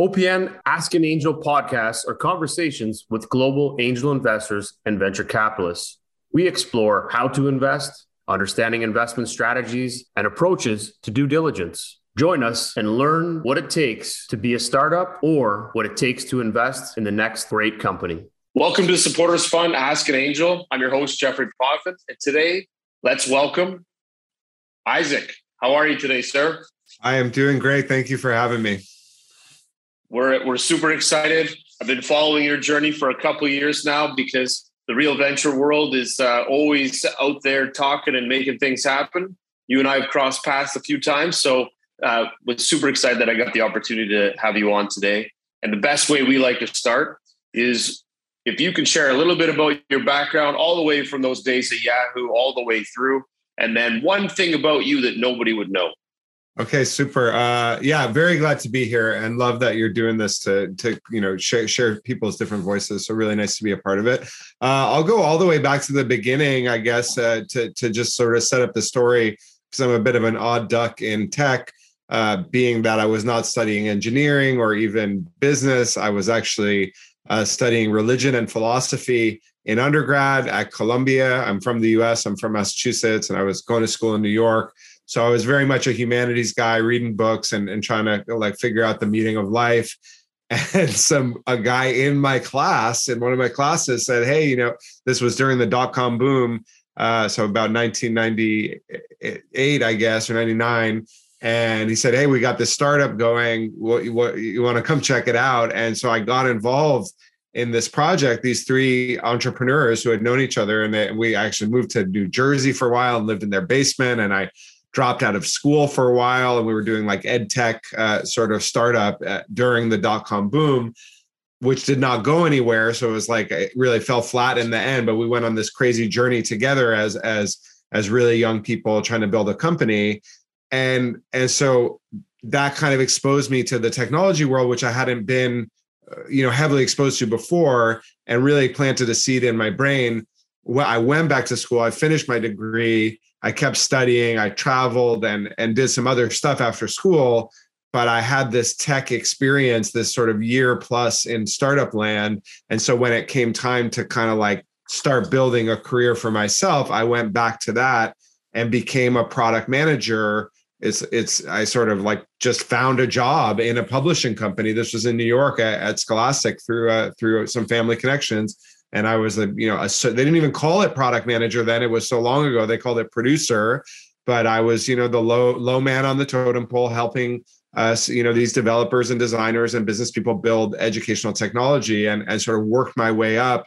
OPN Ask an Angel podcasts are conversations with global angel investors and venture capitalists. We explore how to invest, understanding investment strategies, and approaches to due diligence. Join us and learn what it takes to be a startup or what it takes to invest in the next great company. Welcome to the Supporters Fund Ask an Angel. I'm your host, Jeffrey Profit. And today, let's welcome Isaac. How are you today, sir? I am doing great. Thank you for having me. We're we're super excited. I've been following your journey for a couple years now because the real venture world is uh, always out there talking and making things happen. You and I have crossed paths a few times, so uh, was super excited that I got the opportunity to have you on today. And the best way we like to start is if you can share a little bit about your background, all the way from those days at Yahoo, all the way through, and then one thing about you that nobody would know. Okay, super. Uh, yeah, very glad to be here, and love that you're doing this to to you know share share people's different voices. So really nice to be a part of it. Uh, I'll go all the way back to the beginning, I guess, uh, to to just sort of set up the story because I'm a bit of an odd duck in tech. Uh, being that I was not studying engineering or even business, I was actually uh, studying religion and philosophy in undergrad at Columbia. I'm from the U.S. I'm from Massachusetts, and I was going to school in New York. So I was very much a humanities guy, reading books and, and trying to like figure out the meaning of life. And some a guy in my class, in one of my classes, said, "Hey, you know, this was during the dot com boom, uh, so about 1998, I guess, or 99." And he said, "Hey, we got this startup going. What, what you want to come check it out?" And so I got involved in this project. These three entrepreneurs who had known each other, and they, we actually moved to New Jersey for a while and lived in their basement. And I dropped out of school for a while and we were doing like ed tech uh, sort of startup at, uh, during the dot com boom which did not go anywhere. So it was like it really fell flat in the end but we went on this crazy journey together as as as really young people trying to build a company. And and so that kind of exposed me to the technology world which i hadn't been uh, you know heavily exposed to before and really planted a seed in my brain. Well, i went back to school i finished my degree I kept studying, I traveled and and did some other stuff after school, but I had this tech experience, this sort of year plus in startup land. And so when it came time to kind of like start building a career for myself, I went back to that and became a product manager. It's it's I sort of like just found a job in a publishing company. This was in New York at, at Scholastic through uh, through some family connections and I was a you know a, they didn't even call it product manager then it was so long ago they called it producer. But I was you know the low low man on the totem pole helping us you know these developers and designers and business people build educational technology and and sort of worked my way up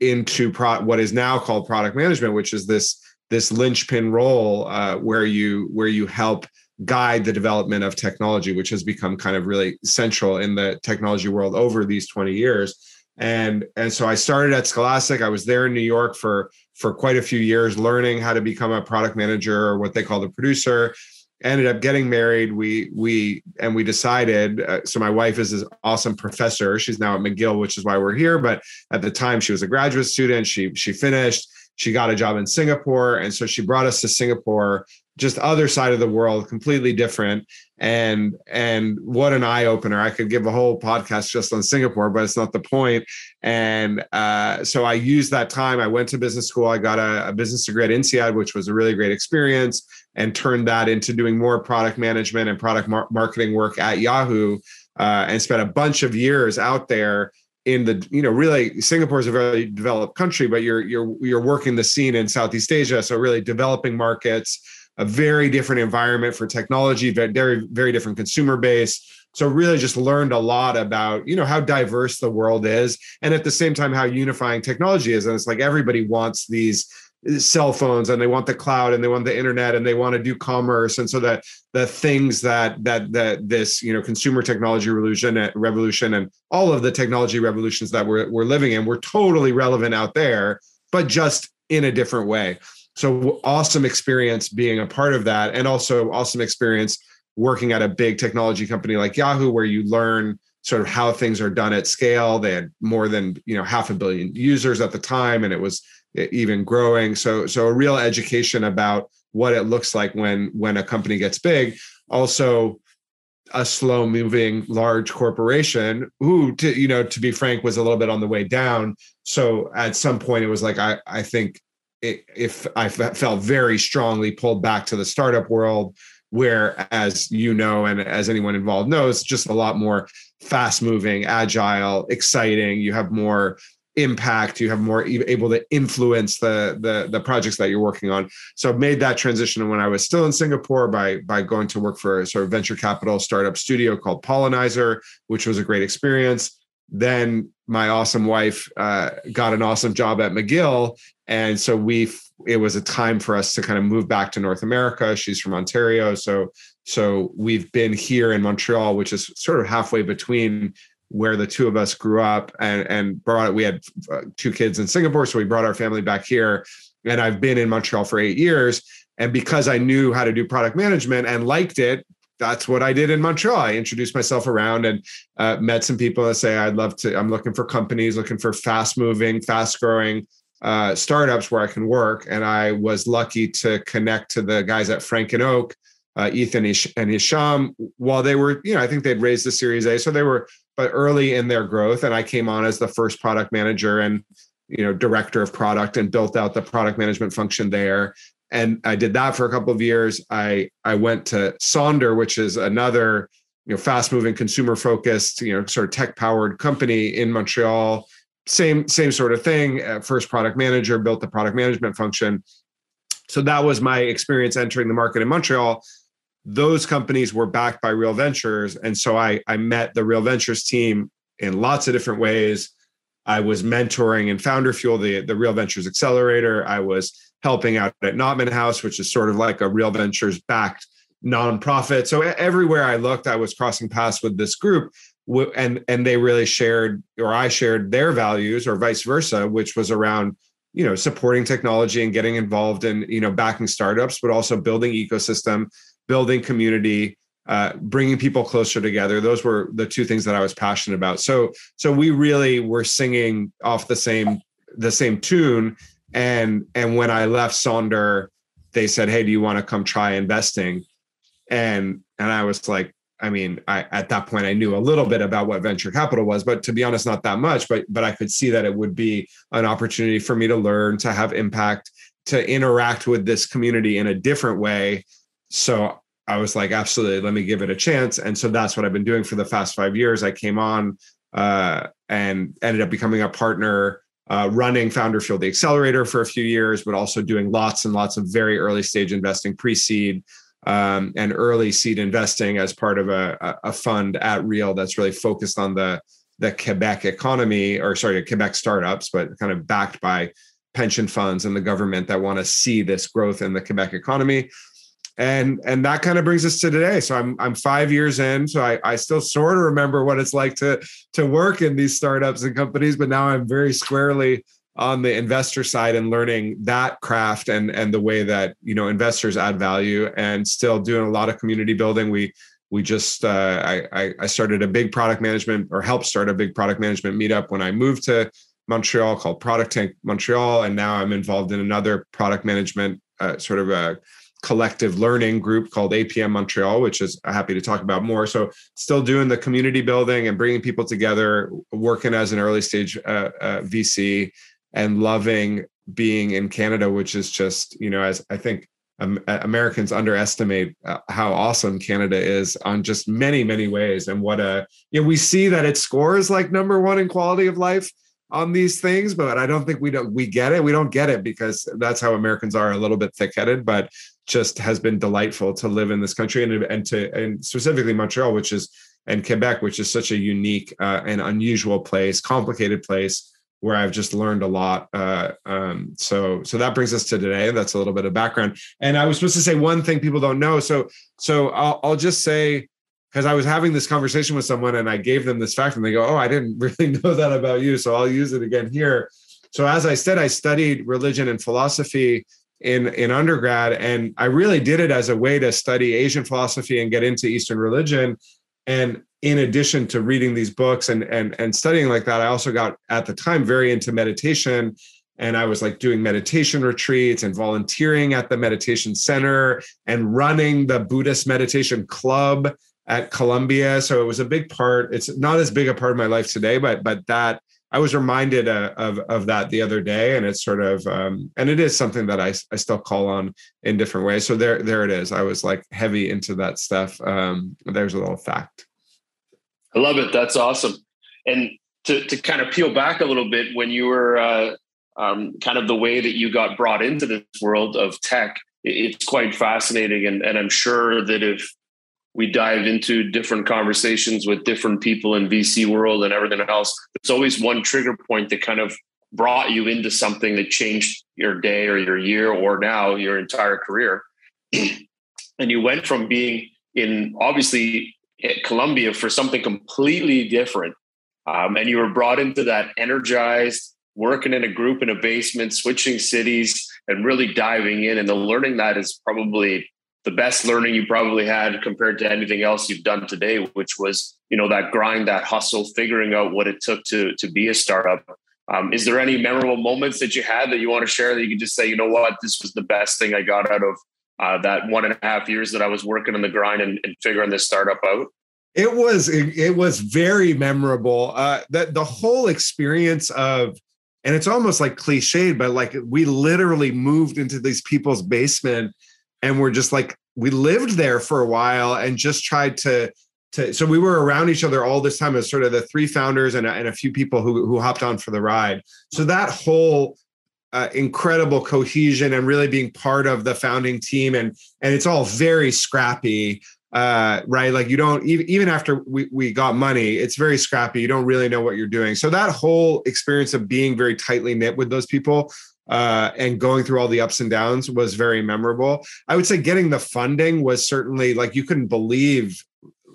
into pro- what is now called product management which is this this linchpin role uh, where you where you help guide the development of technology which has become kind of really central in the technology world over these 20 years and and so I started at Scholastic. I was there in New York for for quite a few years, learning how to become a product manager or what they call the producer. Ended up getting married. We we and we decided. Uh, so my wife is this awesome professor. She's now at McGill, which is why we're here. But at the time, she was a graduate student. She she finished. She got a job in Singapore, and so she brought us to Singapore just other side of the world completely different. And and what an eye opener i could give a whole podcast just on singapore but it's not the point. And uh, so i used that time. I went to business school. I got a, a business degree at INSEAD which was a really great experience and turned that into doing more product management and product mar- marketing work at yahoo uh, and spent a bunch of years out there in the you know really Singapore is a very developed country, but you're you're you're working the scene in Southeast Asia, so really developing markets, a very different environment for technology, very, very different consumer base. So really just learned a lot about, you know, how diverse the world is and at the same time how unifying technology is. And it's like everybody wants these uh, cell phones and they want the cloud and they want the internet and they want to do commerce and so that the things that that that this you know consumer technology revolution uh, revolution and all of the technology revolutions that we're, we're living in were totally relevant out there but just in a different way so awesome experience being a part of that and also awesome experience working at a big technology company like yahoo where you learn sort of how things are done at scale. They had more than you know half a billion users at the time and it was even growing. So so a real education about what it looks like when when a company gets big. Also a slow moving large corporation who to you know to be frank was a little bit on the way down. So at some point it was like i i think if i felt very strongly pulled back to the startup world where as you know and as anyone involved knows just a lot more fast moving agile exciting. You have more impact. You have more able to influence the, the the projects that you're working on. So i've made that transition when i was still in singapore by by going to work for a sort of venture capital startup studio called pollenizer which was a great experience then my awesome wife uh, got an awesome job at mcgill. And so we it was a time for us to kind of move back to north america. She's from ontario. So so we've been here in montreal which is sort of halfway between where the two of us grew up and and brought we had uh, two kids in Singapore. So we brought our family back here. And I've been in Montreal for 8 years. And because I knew how to do product management and liked it that's what I did in Montreal. I introduced myself around and uh, met some people that say I'd love to. I'm looking for companies, looking for fast moving, fast growing uh, startups where I can work. And I was lucky to connect to the guys at Frank and Oak, uh, Ethan and Hicham, while they were, you know, I think they'd raised the Series A, so they were but early in their growth. And I came on as the first product manager and you know director of product and built out the product management function there. And I did that for a couple of years. I I went to Sonder, which is another you know fast moving consumer focused you know sort of tech powered company in Montreal. Same same sort of thing. Uh, first product manager built the product management function. So that was my experience entering the market in Montreal those companies were backed by Real Ventures. And so I, I met the Real Ventures team in lots of different ways. I was mentoring in Founder Fuel, the, the Real Ventures Accelerator. I was helping out at Notman House, which is sort of like a Real Ventures backed nonprofit. So everywhere I looked, I was crossing paths with this group. And, and they really shared, or I shared their values, or vice versa, which was around you know supporting technology and getting involved in you know backing startups but also building ecosystem building community, uh, bringing people closer together. Those were the two things that I was passionate about. So, so we really were singing off the same the same tune. And and when I left Sonder, they said, "Hey, do you want to come try investing?" And and I was like, I mean, I at that point I knew a little bit about what venture capital was, but to be honest, not that much. But but I could see that it would be an opportunity for me to learn, to have impact, to interact with this community in a different way so I was like, absolutely, let me give it a chance. And so that's what I've been doing for the past five years. I came on uh, and ended up becoming a partner, uh, running Founder Fuel the Accelerator for a few years, but also doing lots and lots of very early stage investing, pre seed. Um, and early seed investing as part of a, a fund at Real that's really focused on the the Quebec economy, or sorry, Quebec startups, but kind of backed by pension funds and the government that want to see this growth in the Quebec economy and and that kind of brings us to today. So i'm i'm five years in. So i i still sort of remember what it's like to to work in these startups and companies but now i'm very squarely on the investor side and learning that craft and and the way that you know investors add value and still doing a lot of community building. We we just uh, I, I started a big product management or helped start a big product management meetup when I moved to Montreal called Product Tank Montreal, and now I'm involved in another product management uh, sort of a collective learning group called APM Montreal, which is happy to talk about more. So, still doing the community building and bringing people together, working as an early stage uh, uh, VC, and loving being in Canada, which is just you know, as I think um, Americans underestimate uh, how awesome Canada is on just many many ways, and what a you know we see that it scores like number one in quality of life on these things but i don't think we don't we get it we don't get it because that's how americans are a little bit thick-headed but just has been delightful to live in this country and, and to and specifically Montreal, which is and Quebec, which is such a unique uh, and unusual place, complicated place where I've just learned a lot. Uh, um, so so that brings us to today. That's a little bit of background. And I was supposed to say one thing people don't know. So so I'll, I'll just say because I was having this conversation with someone and I gave them this fact and they go, "Oh, I didn't really know that about you." So I'll use it again here. So as I said, I studied religion and philosophy in in undergrad and i really did it as a way to study asian philosophy and get into eastern religion and in addition to reading these books and and and studying like that i also got at the time very into meditation and i was like doing meditation retreats and volunteering at the meditation center and running the buddhist meditation club at Columbia. So it was a big part. It's not as big a part of my life today, but but that I was reminded uh, of of that the other day, and it's sort of um, and it is something that I I still call on in different ways. So there there it is. I was like heavy into that stuff. Um, there's a little fact. I love it. That's awesome. And to to kind of peel back a little bit, when you were uh, um, kind of the way that you got brought into this world of tech, it's quite fascinating. And and I'm sure that if we dive into different conversations with different people in VC world and everything else. It's always one trigger point that kind of brought you into something that changed your day or your year or now your entire career. and you went from being in obviously at Columbia for something completely different. Um, and you were brought into that energized, working in a group in a basement, switching cities, and really diving in. And the learning that is probably the best learning you probably had compared to anything else you've done today, which was you know that grind, that hustle, figuring out what it took to to be a startup. Um, is there any memorable moments that you had that you want to share that you can just say, you know what, this was the best thing I got out of uh, that one and a half years that I was working on the grind and, and figuring this startup out? It was it, it was very memorable. Uh, that the whole experience of and it's almost like cliched, but like we literally moved into these people's basement and we're just like we lived there for a while and just tried to to so we were around each other all this time as sort of the three founders and a, and a few people who who hopped on for the ride. So that whole uh, incredible cohesion and really being part of the founding team and and it's all very scrappy uh, right? Like you don't even even after we, we got money it's very scrappy. You don't really know what you're doing. So that whole experience of being very tightly knit with those people uh, and going through all the ups and downs was very memorable. I would say getting the funding was certainly like you couldn't believe,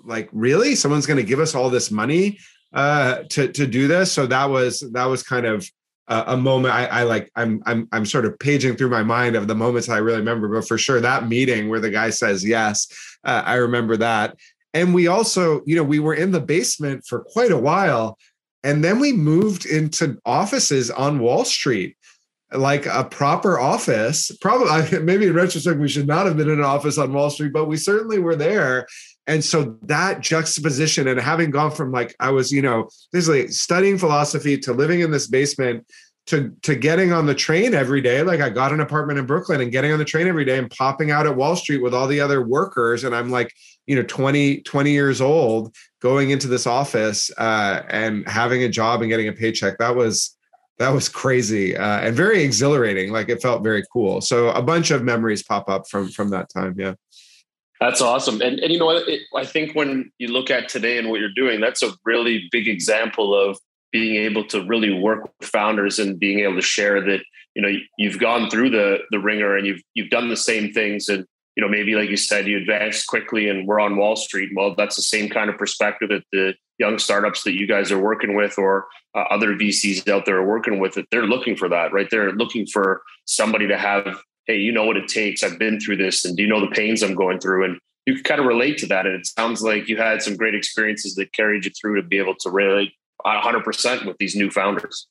like really, someone's going to give us all this money uh, to to do this. So that was that was kind of a, a moment. I, I, like I'm I'm I'm sort of paging through my mind of the moments I really remember, but for sure that meeting where the guy says yes, uh, I remember that. And we also, you know, we were in the basement for quite a while. And then we moved into offices on Wall Street like a proper office. Probably, maybe in retrospect, we should not have been in an office on Wall Street, but we certainly were there. And so that juxtaposition and having gone from like I was, you know, basically studying philosophy to living in this basement to to getting on the train every day. Like I got an apartment in Brooklyn and getting on the train every day and popping out at Wall Street with all the other workers. And I'm like, you know, 20, 20 years old going into this office uh, and having a job and getting a paycheck. That was that was crazy uh, and very exhilarating. Like it felt very cool. So a bunch of memories pop up from from that time. Yeah. That's awesome. And, and you know what? I think when you look at today and what you're doing, that's a really big example of being able to really work with founders and being able to share that, you know, you've gone through the the ringer and you've you've done the same things and you know, maybe like you said, you advanced quickly and we're on Wall Street. Well, that's the same kind of perspective that the young startups that you guys are working with or uh, other VCs out there are working with it. They're looking for that, right? They're looking for somebody to have, hey, you know what it takes. I've been through this and do you know the pains I'm going through? And you can kind of relate to that. And it sounds like you had some great experiences that carried you through to be able to relate 100% with these new founders.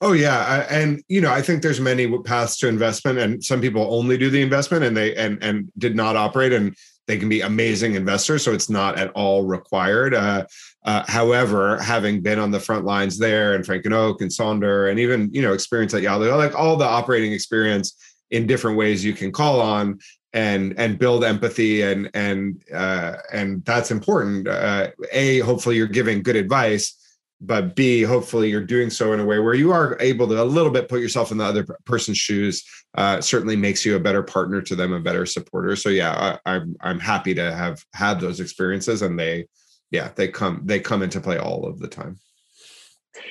Oh yeah, and you know I think there's many paths to investment, and some people only do the investment and they and and did not operate, and they can be amazing investors. So it's not at all required. Uh, uh, however, having been on the front lines there, and Frank and Oak and and even you know experience at Yahoo, like all the operating experience in different ways you can call on and and build empathy and and uh, and that's important. Uh, a hopefully you're giving good advice but b hopefully you're doing so in a way where you are able to a little bit put yourself in the other person's shoes uh, certainly makes you a better partner to them a better supporter so yeah I, i'm i'm happy to have had those experiences and they yeah they come they come into play all of the time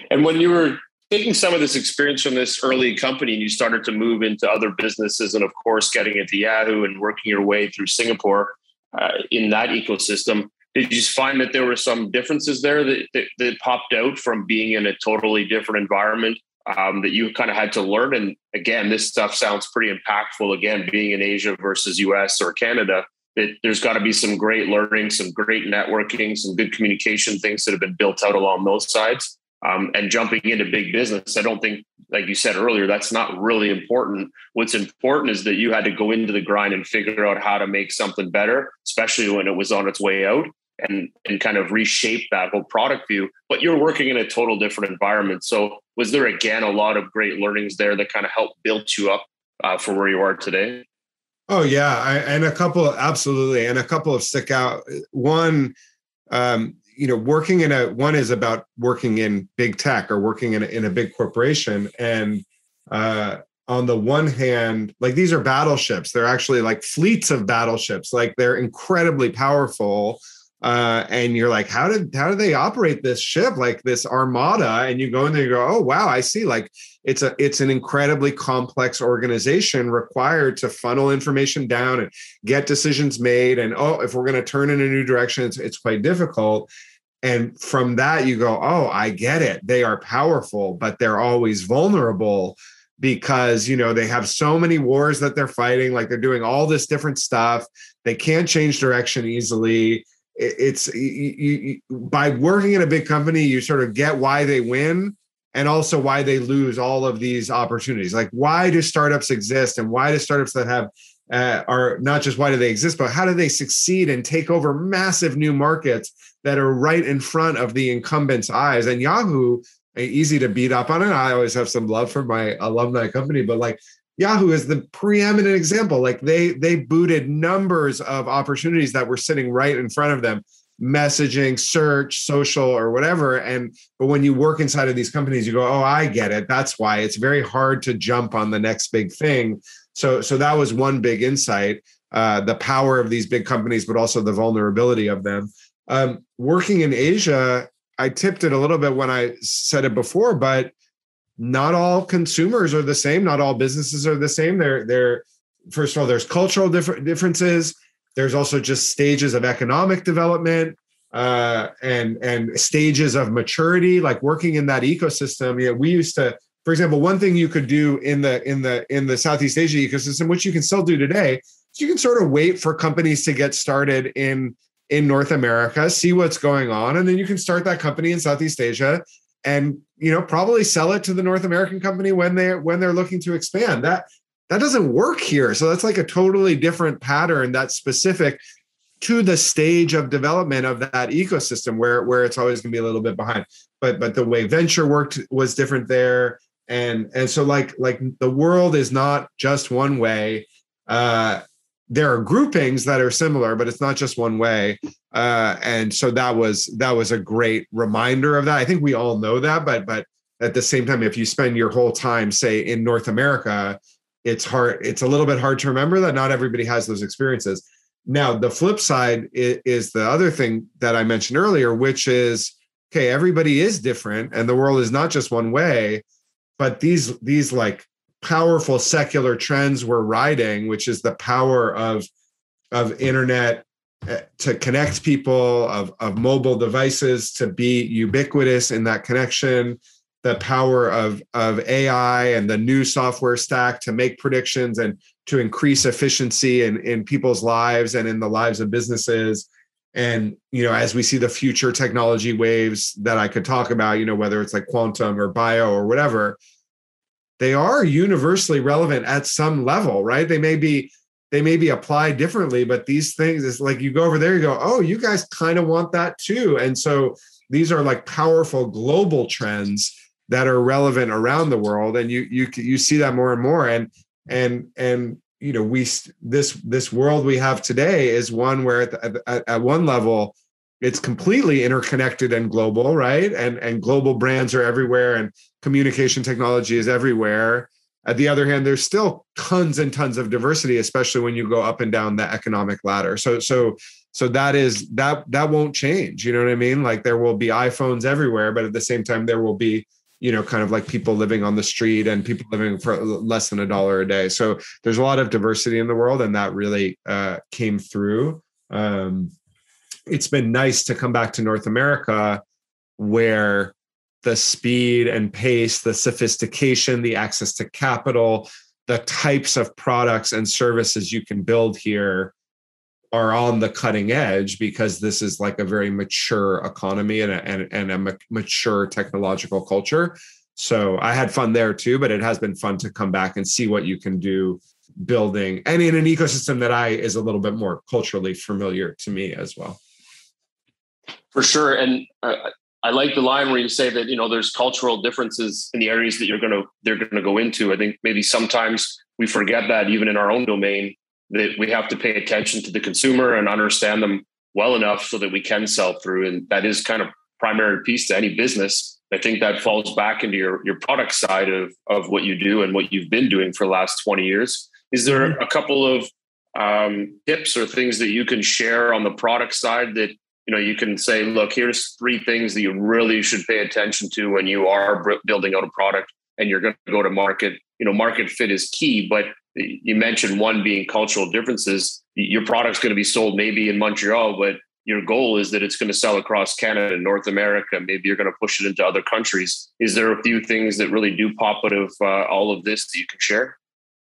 and when you were taking some of this experience from this early company and you started to move into other businesses and of course getting into yahoo and working your way through singapore uh, in that ecosystem did you find that there were some differences there that, that, that popped out from being in a totally different environment um, that you kind of had to learn? And again, this stuff sounds pretty impactful. Again, being in Asia versus US or Canada, that there's got to be some great learning, some great networking, some good communication things that have been built out along those sides. Um, and jumping into big business, I don't think, like you said earlier, that's not really important. What's important is that you had to go into the grind and figure out how to make something better, especially when it was on its way out and and kind of reshape that whole product view. But you're working in a total different environment. So was there again a lot of great learnings there that kind of helped build you up uh, for where you are today? Oh yeah, I, and a couple absolutely, and a couple of stick out. One, um, you know, working in a one is about working in big tech or working in a, in a big corporation, and uh, on the one hand, like these are battleships. They're actually like fleets of battleships. Like they're incredibly powerful. Uh, and you're like, how did how do they operate this ship like this armada? And you go in there, you go, oh wow, I see. Like it's a it's an incredibly complex organization required to funnel information down and get decisions made. And oh, if we're going to turn in a new direction, it's it's quite difficult. And from that, you go, oh, I get it. They are powerful, but they're always vulnerable because you know they have so many wars that they're fighting like they're doing all this different stuff they can't change direction easily it's you, you, by working in a big company you sort of get why they win and also why they lose all of these opportunities like why do startups exist and why do startups that have uh, are not just why do they exist but how do they succeed and take over massive new markets that are right in front of the incumbents eyes and yahoo easy to beat up on it. I always have some love for my alumni company, but like Yahoo is the preeminent example. Like they they booted numbers of opportunities that were sitting right in front of them, messaging, search, social, or whatever. And but when you work inside of these companies, you go, oh, I get it. That's why it's very hard to jump on the next big thing. So so that was one big insight. Uh, the power of these big companies, but also the vulnerability of them. Um, working in Asia I tipped it a little bit when I said it before, but not all consumers are the same. Not all businesses are the same. They're they're first of all, there's cultural differ- differences. There's also just stages of economic development uh, and and stages of maturity. Like working in that ecosystem, you know, we used to, for example, one thing you could do in the in the in the Southeast Asia ecosystem, which you can still do today, is you can sort of wait for companies to get started in in North America, see what's going on, and then you can start that company in Southeast Asia and you know probably sell it to the North American company when they when they're looking to expand. That that doesn't work here. So that's like a totally different pattern that's specific to the stage of development of that ecosystem where where it's always going to be a little bit behind. But but the way venture worked was different there and and so like like the world is not just one way uh there are groupings that are similar, but it's not just one way. Uh, and so that was that was a great reminder of that. I think we all know that, but but at the same time, if you spend your whole time, say in North America, it's hard. It's a little bit hard to remember that not everybody has those experiences. Now, the flip side is, the other thing that I mentioned earlier, which is okay, everybody is different, and the world is not just one way. But these these like powerful secular trends we're riding, which is the power of of internet eh, to connect people, of of mobile devices to be ubiquitous in that connection, the power of of AI and the new software stack to make predictions and to increase efficiency in, in people's lives and in the lives of businesses and you know as we see the future technology waves that i could talk about you know whether it's like quantum or bio or whatever they are universally relevant at some level, right? They may be they may be applied differently, but these things is like you go over there, you go, oh, you guys kind of want that too. And so these are like powerful global trends that are relevant around the world, and you you you see that more and more. And and and you know we this this world we have today is one where at, at, at one level it's completely interconnected and global right? And and global brands are everywhere and communication technology is everywhere. At the other hand there's still tons and tons of diversity especially when you go up and down the economic ladder. So so so that is that that won't change you know what i mean? Like there will be iphones everywhere but at the same time there will be you know kind of like people living on the street and people living for less than a dollar a day. So there's a lot of diversity in the world and that really uh, came through. Um, it's been nice to come back to North America where the speed and pace, the sophistication, the access to capital, the types of products and services you can build here are on the cutting edge because this is like a very mature economy and a, and, and a mature technological culture. So I had fun there too, but it has been fun to come back and see what you can do building and in an ecosystem that I is a little bit more culturally familiar to me as well. For sure, and uh, I like the line where you say that you know there's cultural differences in the areas that you're going to they're going to go into. I think maybe sometimes we forget that even in our own domain that we have to pay attention to the consumer and understand them well enough so that we can sell through, and that is kind of primary piece to any business. I think that falls back into your your product side of of what you do and what you've been doing for the last 20 years. Is there a couple of um, tips or things that you can share on the product side that you know you can say look here's three things that you really should pay attention to when you are building out a product and you're going to go to market you know market fit is key but you mentioned one being cultural differences. Your product's going to be sold maybe in montreal but your goal is that it's going to sell across canada and north america. Maybe you're going to push it into other countries. Is there a few things that really do pop out of uh, all of this that you can share?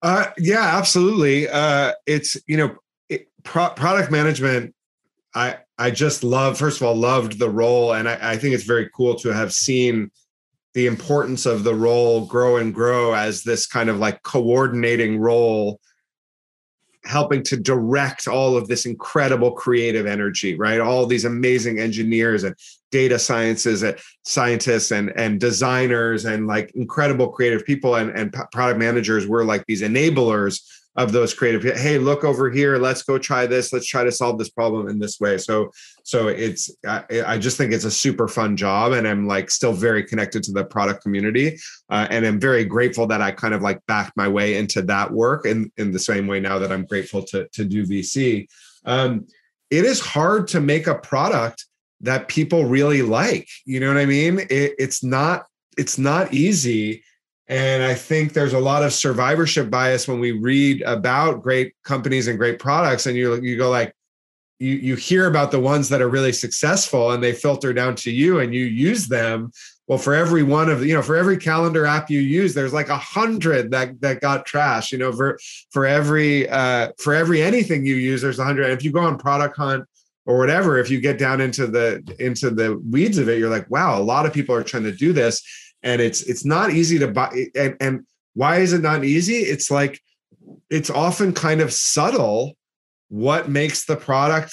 Uh, yeah absolutely. Uh, it's you know it, pro- product management I I just love first of all loved the role, and I, I think it's very cool to have seen the importance of the role grow and grow as this kind of like coordinating role helping to direct all of this incredible creative energy right? All these amazing engineers and data sciences and scientists and and designers and like incredible creative people and, and product managers were like these enablers of those creative hey look over here let's go try this let's try to solve this problem in this way. So so it's i, I just think it's a super fun job and i'm like still very connected to the product community uh, and i'm very grateful that i kind of like backed my way into that work in in the same way now that i'm grateful to to do vc um, it is hard to make a product that people really like you know what i mean? It, it's not it's not easy and I think there's a lot of survivorship bias when we read about great companies and great products, and you you go like, you you hear about the ones that are really successful, and they filter down to you, and you use them. Well, for every one of you know, for every calendar app you use, there's like a hundred that that got trash. You know, for for every uh, for every anything you use, there's a hundred. If you go on Product Hunt or whatever, if you get down into the into the weeds of it, you're like, wow, a lot of people are trying to do this and it's it's not easy to buy eh, and and why is it not easy? It's like it's often kind of subtle what makes the product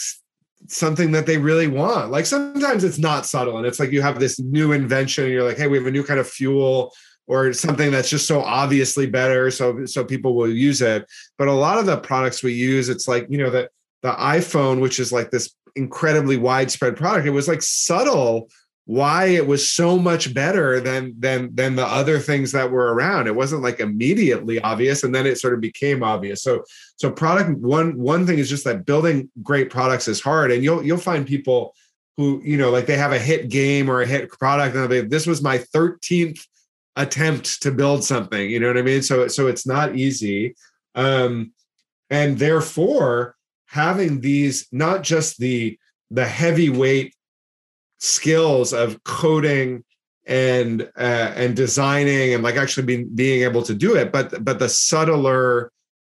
something that they really want. Like sometimes it's not subtle and it's like you have this new invention and you're like hey we have a new kind of fuel or something that's just so obviously better so so people will use it. But a lot of the products we use it's like you know that the iphone which is like this incredibly widespread product it was like subtle why it was so much better than than than the other things that were around. It wasn't like immediately obvious and then it sort of became obvious. So so product one one thing is just that building great products is hard and you'll you'll find people who you know like they have a hit game or a hit product and they this was my 13th attempt to build something you know what i mean? So so it's not easy um and therefore having these not just the the heavyweight skills of coding and uh, and designing and like actually being being able to do it but but the subtler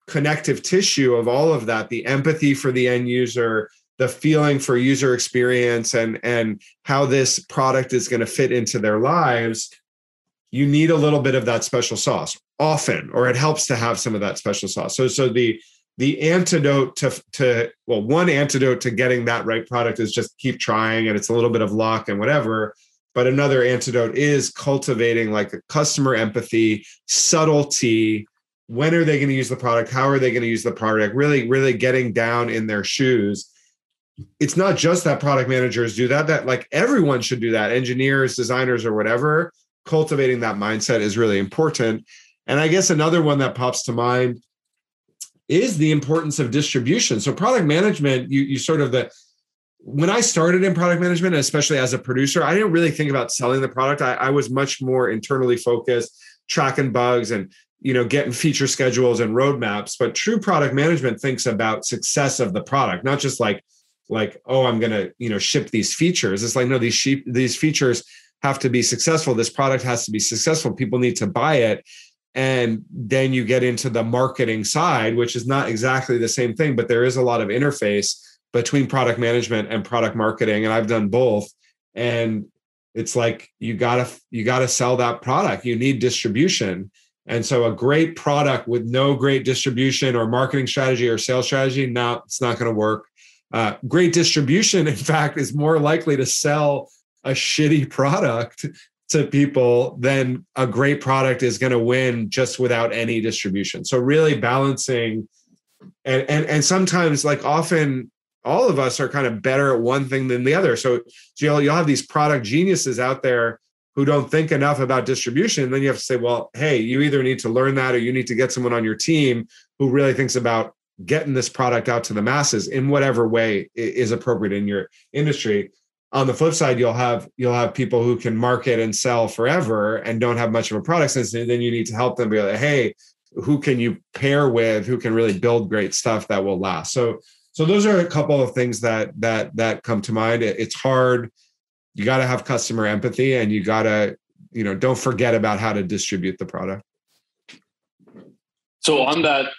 connective tissue of all of that the empathy for the end user the feeling for user experience and and how this product is going to fit into their lives you need a little bit of that special sauce often or it helps to have some of that special sauce. So so the the antidote to to well one antidote to getting that right product is just keep trying and it's a little bit of luck and whatever. But another antidote is cultivating like customer empathy subtlety. When are they going to use the product? How are they going to use the product? Really really getting down in their shoes. It's not just that product managers do that that like everyone should do that. Engineers designers or whatever. Cultivating that mindset is really important. And i guess another one that pops to mind is the importance of distribution. So product management, you you sort of the when I started in product management, especially as a producer, I didn't really think about selling the product. I, I was much more internally focused, tracking bugs and you know getting feature schedules and roadmaps. But true product management thinks about success of the product, not just like like oh I'm gonna you know ship these features. It's like no these sheep these features have to be successful. This product has to be successful. People need to buy it and then you get into the marketing side which is not exactly the same thing but there is a lot of interface between product management and product marketing and i've done both. And it's like you gotta you gotta sell that product. You need distribution. And so a great product with no great distribution or marketing strategy or sales strategy now it's not to work. Uh, great distribution, in fact, is more likely to sell a shitty product to people then a great product is going to win just without any distribution. So really balancing and and and sometimes like often all of us are kind of better at one thing than the other. So, you'll, you'll have these product geniuses out there who don't think enough about distribution. And Then you have to say, well, hey, you either need to learn that or you need to get someone on your team who really thinks about getting this product out to the masses in whatever way is appropriate in your industry on the flip side you'll have you'll have people who can market and sell forever and don't have much of a product sense and then you need to help them be like hey who can you pair with who can really build great stuff that will last? So so those are a couple of things that that that come to mind. It's hard. You got to have customer empathy and you got to you know don't forget about how to distribute the product. So on that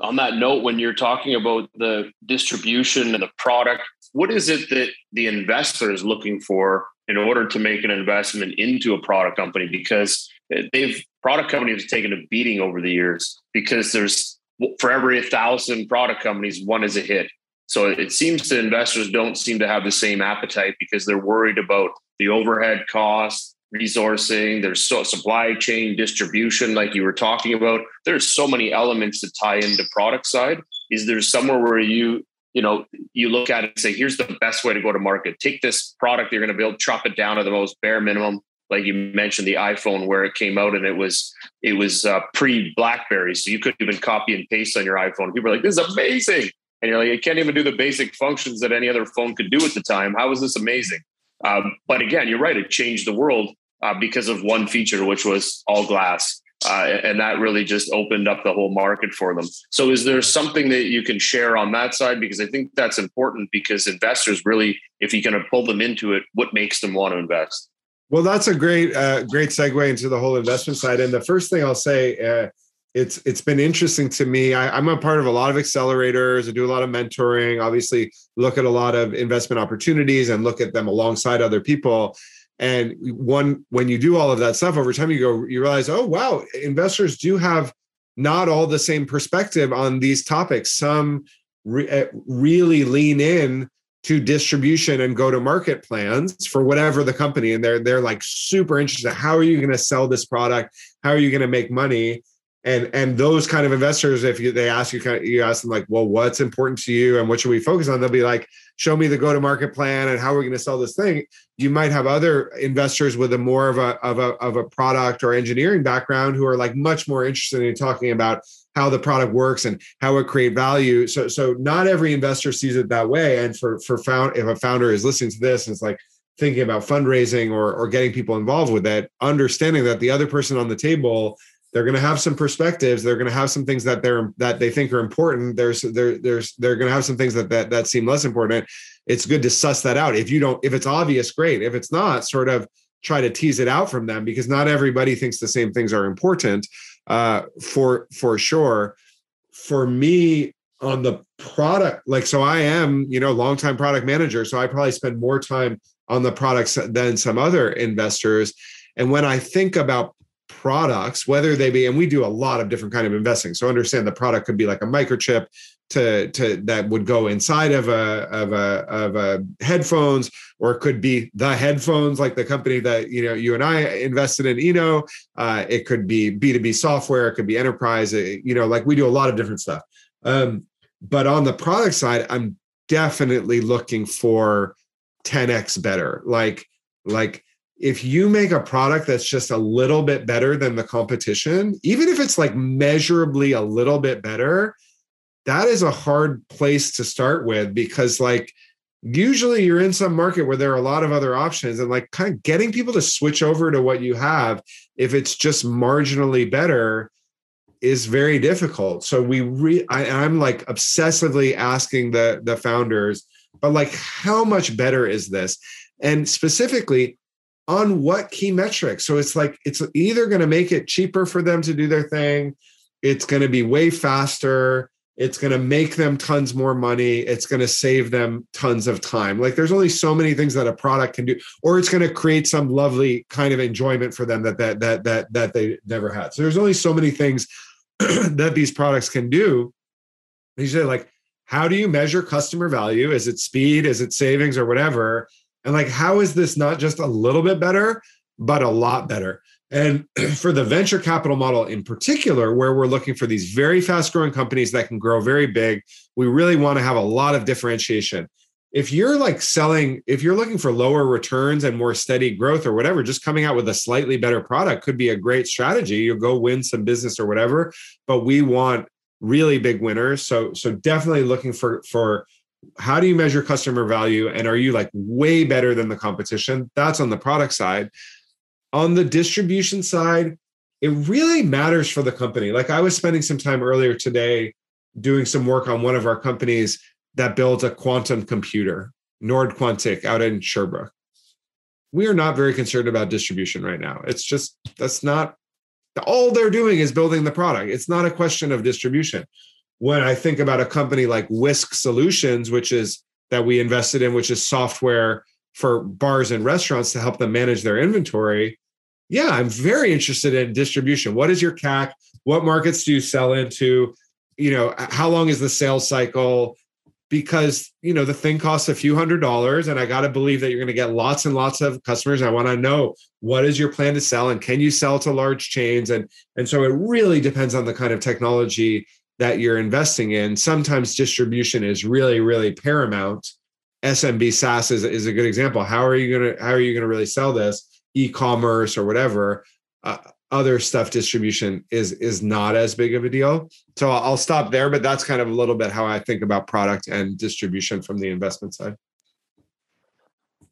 on that note, when you're talking about the distribution and the product, what is it that the investor is looking for in order to make an investment into a product company? Because they've product companies have taken a beating over the years because there's for every thousand product companies, one is a hit. So it seems that investors don't seem to have the same appetite because they're worried about the overhead costs, resourcing there's so supply chain distribution like you were talking about there's so many elements to tie into product side is there somewhere where you you know you look at it and say here's the best way to go to market. Take this product you're going to build chop it down to the most bare minimum like you mentioned the iphone where it came out and it was it was uh, pre blackberry so you couldn't even copy and paste on your iphone. People are like this is amazing! And you're like you can't even do the basic functions that any other phone could do at the time. How is this amazing? Um, but again, you're right; it changed the world uh, because of one feature, which was all glass, uh, and that really just opened up the whole market for them. So, is there something that you can share on that side? Because I think that's important because investors really, if you can pull them into it, what makes them want to invest? Well, that's a great, uh, great segue into the whole investment side. And the first thing I'll say uh, it's it's been interesting to me. I, am a part of a lot of accelerators. I do a lot of mentoring. Obviously, look at a lot of investment opportunities and look at them alongside other people. And one when you do all of that stuff over time, you go you realize, oh wow, investors do have not all the same perspective on these topics. Some re- eh, really lean in to distribution and go to market plans for whatever the company and they're they're like super interested. How are you going to sell this product? How are you going to make money and and those kind of investors if you, they ask you kind of, you ask them like well what's important to you and what should we focus on? They'll be like show me the go to market plan and how we're going to sell this thing. You might have other investors with a more of a of a of a product or engineering background who are like much more interested in talking about how the product works and how it create value. So so not every investor sees it that way. And for for found if a founder is listening to this and it's like thinking about fundraising or or getting people involved with it understanding that the other person on the table they're going to have some perspectives they're going to have some things that they're that they think are important there's there, there's they're going to have some things that, that that seem less important. It's good to suss that out. If you don't if it's obvious great. If it's not sort of try to tease it out from them because not everybody thinks the same things are important uh, for for sure. For me on the product like so i am you know long time product manager so i probably spend more time on the products than some other investors. And when i think about products whether they be and we do a lot of different kind of investing. So understand the product could be like a microchip to to that would go inside of a of a of a headphones or it could be the headphones like the company that you know you and I invested in Eno. Uh, it could be B2B software it could be enterprise it, you know like we do a lot of different stuff. Um, but on the product side I'm definitely looking for 10x better. Like like if you make a product that's just a little bit better than the competition, even if it's like measurably a little bit better, that is a hard place to start with because like usually you're in some market where there are a lot of other options and like kind of getting people to switch over to what you have if it's just marginally better is very difficult. So we re I, I'm like obsessively asking the the founders, but like how much better is this? And specifically, on what key metrics. So it's like it's either going to make it cheaper for them to do their thing, it's going to be way faster, it's going to make them tons more money, it's going to save them tons of time. Like there's only so many things that a product can do or it's going to create some lovely kind of enjoyment for them that that that that that they never had. So there's only so many things that these products can do. You say like how do you measure customer value? Is it speed? Is it savings or whatever? And like, how is this not just a little bit better, but a lot better? And for the venture capital model in particular, where we're looking for these very fast growing companies that can grow very big, we really want to have a lot of differentiation. If you're like selling, if you're looking for lower returns and more steady growth or whatever, just coming out with a slightly better product could be a great strategy. You'll go win some business or whatever. But we want really big winners. So, so definitely looking for for how do you measure customer value and are you like way better than the competition? That's on the product side on the distribution side, it really matters for the company. Like I was spending some time earlier today doing some work on one of our companies that builds a quantum computer, Nord Quantique out in Sherbrooke. We are not very concerned about distribution right now. It's just that's not all they're doing is building the product. It's not a question of distribution. When I think about a company like WISK Solutions, which is that we invested in, which is software for bars and restaurants to help them manage their inventory, yeah, I'm very interested in distribution. What is your CAC? What markets do you sell into? You know, how long is the sales cycle? Because, you know, the thing costs a few hundred dollars and I got to believe that you're going to get lots and lots of customers. I want to know what is your plan to sell and can you sell to large chains? And, and so it really depends on the kind of technology that you're investing in. Sometimes distribution is really, really paramount SMB SaaS is, is a good example. How are you gonna how are you gonna really sell this e-commerce or whatever? Uh, other stuff distribution is is not as big of a deal. So I'll stop there, but that's kind of a little bit how I think about product and distribution from the investment side.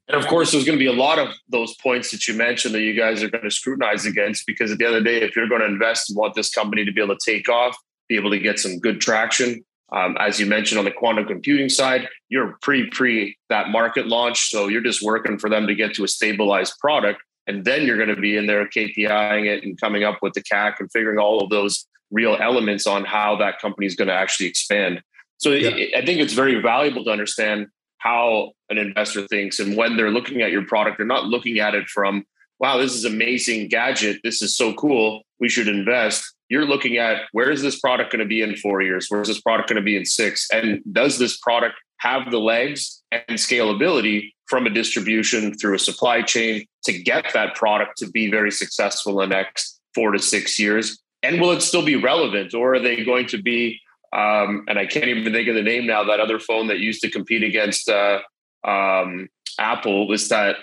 And of course, there's going to be a lot of those points that you mentioned that you guys are going to scrutinize against because at the end of the day, if you're going to invest and want this company to be able to take off, be able to get some good traction, um, as you mentioned on the quantum computing side, you're pre pre that market launch, so you're just working for them to get to a stabilized product, and then you're going to be in there KPIing it and coming up with the CAC and figuring all of those real elements on how that company is going to actually expand. So yeah. it, I think it's very valuable to understand how an investor thinks, and when they're looking at your product, they're not looking at it from wow, this is amazing gadget, this is so cool, we should invest you're looking at where is this product going to be in four years? Where is this product going to be in six? And does this product have the legs and scalability from a distribution through a supply chain to get that product to be very successful in the next four to six years? And will it still be relevant, or are they going to be? Um, and I can't even think of the name now. That other phone that used to compete against uh, um, Apple was that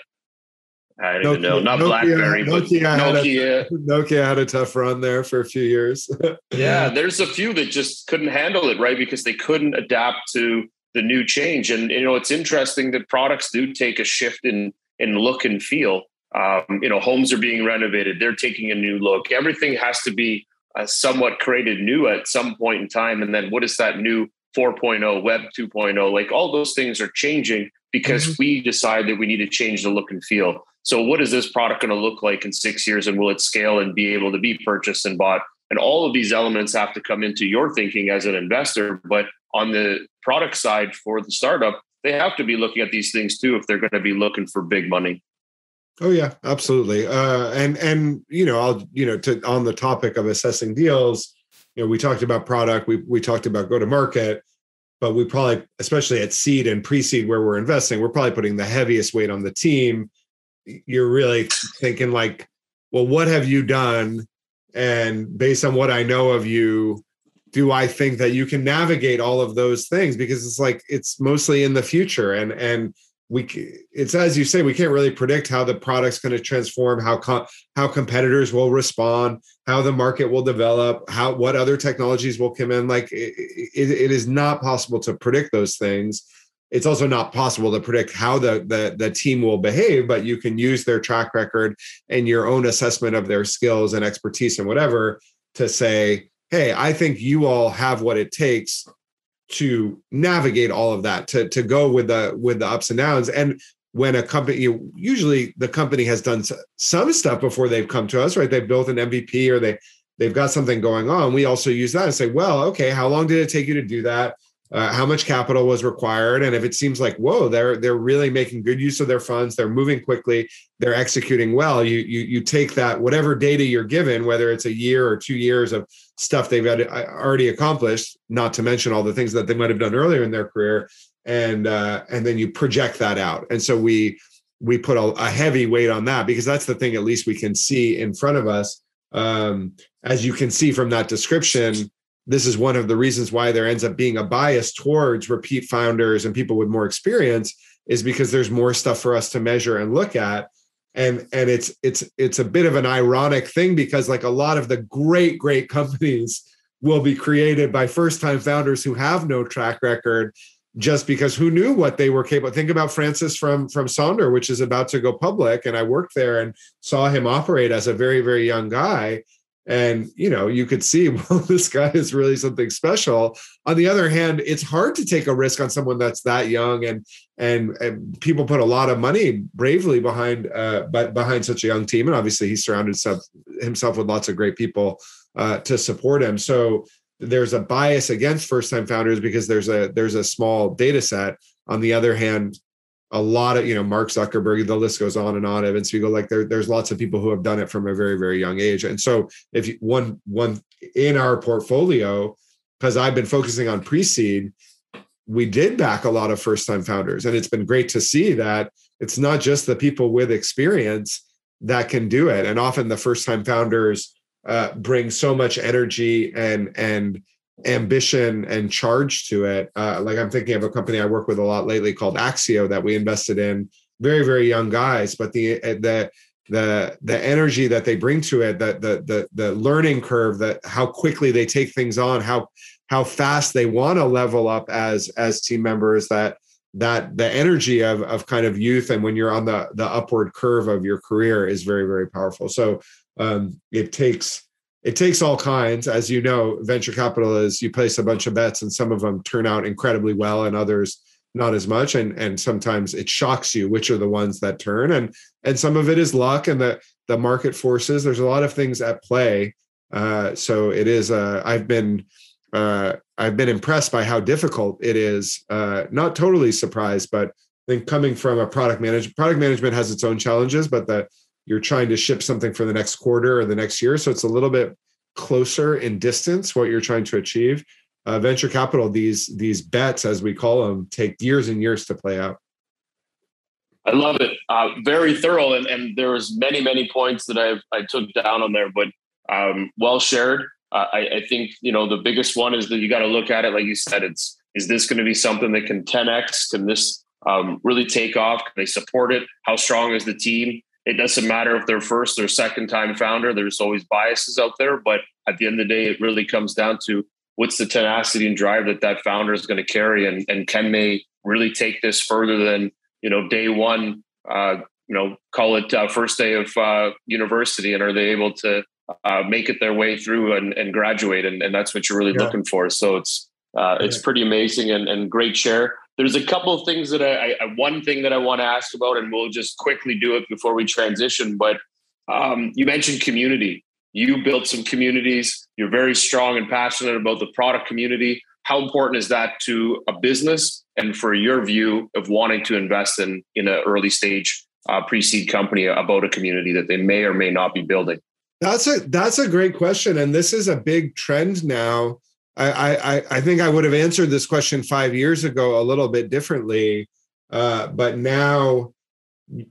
I don't Nokia, even know. Not Nokia, BlackBerry, Nokia but Nokia. Had a, Nokia had a tough run there for a few years. yeah, there's a few that just couldn't handle it, right? Because they couldn't adapt to the new change. And you know, it's interesting that products do take a shift in in look and feel. Um, you know, homes are being renovated; they're taking a new look. Everything has to be uh, somewhat created new at some point in time. And then, what is that new 4.0, Web 2.0? Like all those things are changing because mm-hmm. we decide that we need to change the look and feel. So, what is this product going to look like in six years, and will it scale and be able to be purchased and bought? And all of these elements have to come into your thinking as an investor. But on the product side for the startup, they have to be looking at these things too if they're going to be looking for big money. Oh yeah, absolutely. Uh, and and you know, I'll you know, to on the topic of assessing deals, you know, we talked about product, we we talked about go to market, but we probably, especially at seed and pre-seed where we're investing, we're probably putting the heaviest weight on the team you're really thinking like, well, what have you done? And based on what I know of you, do I think that you can navigate all of those things? Because it's like it's mostly in the future, and and we it's as you say we can't really predict how the product's going to transform, how co- how competitors will respond, how the market will develop, how what other technologies will come in. Like it, it, it is not possible to predict those things it's also not possible to predict how the, the, the team will behave, but you can use their track record and your own assessment of their skills and expertise and whatever to say, hey, I think you all have what it takes to navigate all of that, to, to go with the with the ups and downs. And when a company usually the company has done some stuff before they've come to us, right? They've built an MVP or they they've got something going on. We also use that and say, well, okay, how long did it take you to do that? Uh, how much capital was required, and if it seems like whoa, they're they're really making good use of their funds, they're moving quickly, they're executing well. You you you take that whatever data you're given, whether it's a year or two years of stuff they've uh, already accomplished, not to mention all the things that they might have done earlier in their career, and uh, and then you project that out. And so we we put a, a heavy weight on that because that's the thing at least we can see in front of us. Um, as you can see from that description this is one of the reasons why there ends up being a bias towards repeat founders and people with more experience is because there's more stuff for us to measure and look at. And and it's it's it's a bit of an ironic thing because like a lot of the great great companies will be created by first time founders who have no track record just because who knew what they were capable. Think about francis from from sonder which is about to go public and i worked there and saw him operate as a very very young guy and you know you could see well this guy is really something special. On the other hand it's hard to take a risk on someone that's that young and and, and people put a lot of money bravely behind uh but behind such a young team. And obviously he surrounded himself, himself with lots of great people uh to support him. So there's a bias against first time founders because there's a there's a small data set. On the other hand a lot of you know Mark Zuckerberg. The list goes on and on. Evan Spiegel, like there, there's lots of people who have done it from a very very young age. And so if you, one one in our portfolio, because I've been focusing on pre-seed, we did back a lot of first time founders, and it's been great to see that it's not just the people with experience that can do it. And often the first time founders uh, bring so much energy and and ambition and charge to it. Uh, like I'm thinking of a company I work with a lot lately called Axio that we invested in. Very very young guys, but the uh, the the the energy that they bring to it, the the the the learning curve, that how quickly they take things on, how how fast they want to level up as as team members. That that the energy of of kind of youth and when you're on the the upward curve of your career is very very powerful. So um, it takes it takes all kinds. As you know, venture capital is you place a bunch of bets and some of them turn out incredibly well and others not as much. And and sometimes it shocks you which are the ones that turn. And and some of it is luck and the the market forces. There's a lot of things at play. Uh, so it is. Uh, I've been uh, I've been impressed by how difficult it is. Uh, not totally surprised, but I think coming from a product management, product management has its own challenges, but the you're trying to ship something for the next quarter or the next year. So it's a little bit closer in distance what you're trying to achieve. Uh, venture capital, these these bets, as we call them, take years and years to play out. I love it. Uh, very thorough, and, and there was many many points that I I took down on there, but um, well shared. Uh, I, I think you know the biggest one is that you got to look at it like you said. It's is this going to be something that can 10x? Can this um, really take off? Can they support it? How strong is the team? It doesn't matter if they're first or second time founder there's always biases out there but at the end of the day it really comes down to what's the tenacity and drive that that founder is going to carry and, and can they really take this further than you know day one uh, you know call it uh, first day of uh, university and are they able to uh, make it their way through and, and graduate and, and that's what you're really yeah. looking for so it's uh, it's pretty amazing and, and great share there's a couple of things that I, I, one thing that I want to ask about, and we'll just quickly do it before we transition. But um, you mentioned community. You built some communities. You're very strong and passionate about the product community. How important is that to a business and for your view of wanting to invest in in an early stage uh, pre-seed company about a community that they may or may not be building? That's a that's a great question, and this is a big trend now I, I, I think I would have answered this question five years ago a little bit differently, uh, but now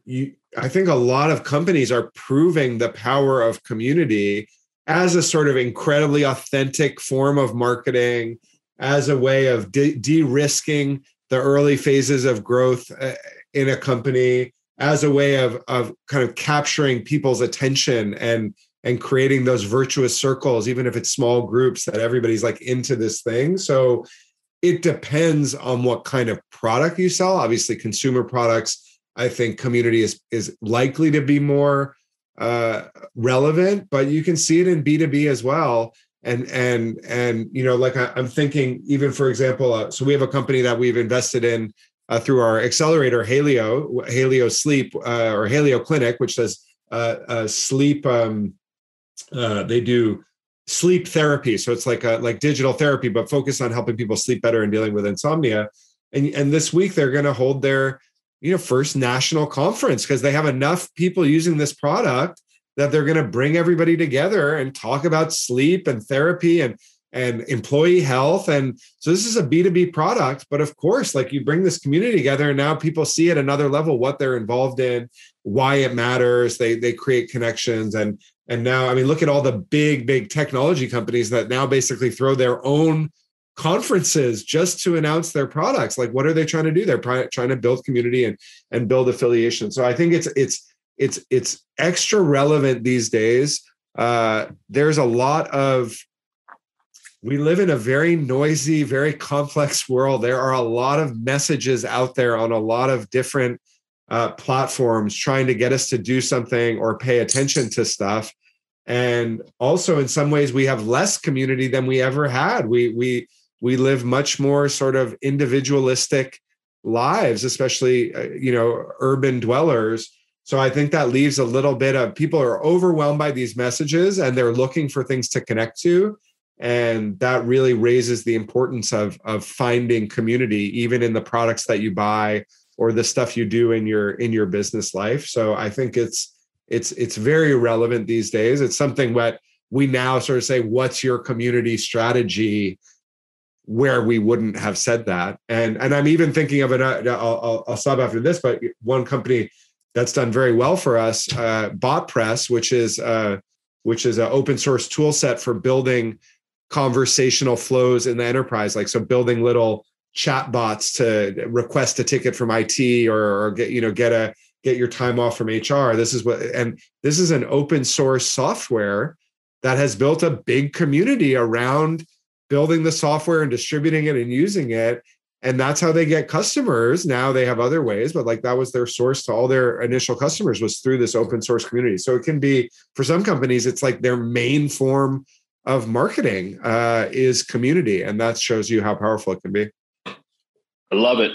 you, I think a lot of companies are proving the power of community as a sort of incredibly authentic form of marketing, as a way of de risking the early phases of growth uh, in a company, as a way of of kind of capturing people's attention and and creating those virtuous circles, even if it's small groups that everybody's like into this thing. So it depends on what kind of product you sell. Obviously, consumer products, I think community is is likely to be more uh, relevant, but you can see it in B two B as well. And and and you know, like I, am thinking, even for example, uh, so we have a company that we've invested in uh, through our accelerator, Halio, Haleo Sleep uh, or Haleo Clinic, which does uh, uh, sleep. Um, uh, they do sleep therapy. So it's like a like digital therapy, but focused on helping people sleep better and dealing with insomnia. And and this week they're going to hold their you know first national conference because they have enough people using this product that they're going to bring everybody together and talk about sleep and therapy and and employee health and so this is a b2b product but of course like you bring this community together and now people see at another level what they're involved in why it matters they they create connections and and now i mean look at all the big big technology companies that now basically throw their own conferences just to announce their products. Like what are they trying to do? They're trying to build community and and build affiliation. So i think it's it's it's it's extra relevant these days. Uh there's a lot of we live in a very noisy, very complex world. There are a lot of messages out there on a lot of different uh, platforms trying to get us to do something or pay attention to stuff. And also, in some ways, we have less community than we ever had. We we we live much more sort of individualistic lives, especially uh, you know urban dwellers. So I think that leaves a little bit of people are overwhelmed by these messages and they're looking for things to connect to and that really raises the importance of of finding community even in the products that you buy or the stuff you do in your in your business life. So i think it's it's it's very relevant these days. It's something that we now sort of say what's your community strategy where we wouldn't have said that? And and i'm even thinking of it uh, i'll, I'll, I'll stop after this but one company that's done very well for us uh, botpress which is uh, which is an open source tool set for building conversational flows in the enterprise. Like so building little chat bots to request a ticket from IT or, or get you know get a get your time off from HR this is what and this is an open source software that has built a big community around building the software and distributing it and using it. And that's how they get customers. Now they have other ways but like that was their source to all their initial customers was through this open source community. So it can be for some companies it's like their main form of marketing uh, is community, and that shows you how powerful it can be. I love it.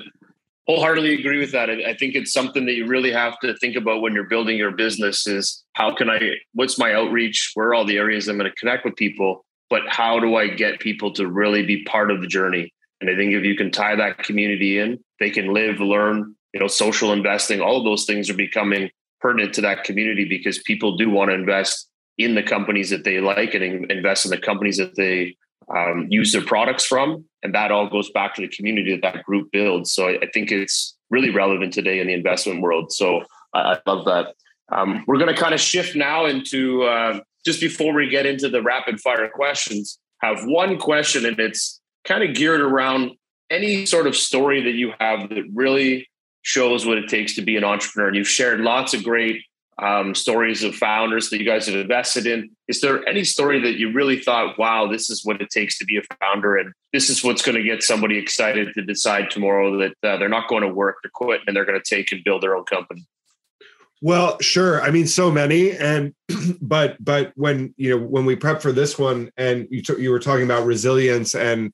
Wholeheartedly agree with that. I think it's something that you really have to think about when you're building your business is how can I, what's my outreach? Where are all the areas I'm going to connect with people? But how do I get people to really be part of the journey? And I think if you can tie that community in, they can live, learn, you know, social investing, all of those things are becoming pertinent to that community because people do want to invest in the companies that they like and invest in the companies that they um, use their products from. And that all goes back to the community that that group builds. So I, I think it's really relevant today in the investment world. So I, I love that. Um, we're going to kind of shift now into uh, just before we get into the rapid fire questions, have one question and it's kind of geared around any sort of story that you have that really shows what it takes to be an entrepreneur. And you've shared lots of great um, stories of founders that you guys have invested in. Is there any story that you really thought, wow, this is what it takes to be a founder, and this is what's going to get somebody excited to decide tomorrow that uh, they're not going to work, to quit, and they're going to take and build their own company? Well, sure. I mean, so many, and but but when you know when we prep for this one, and you t- you were talking about resilience and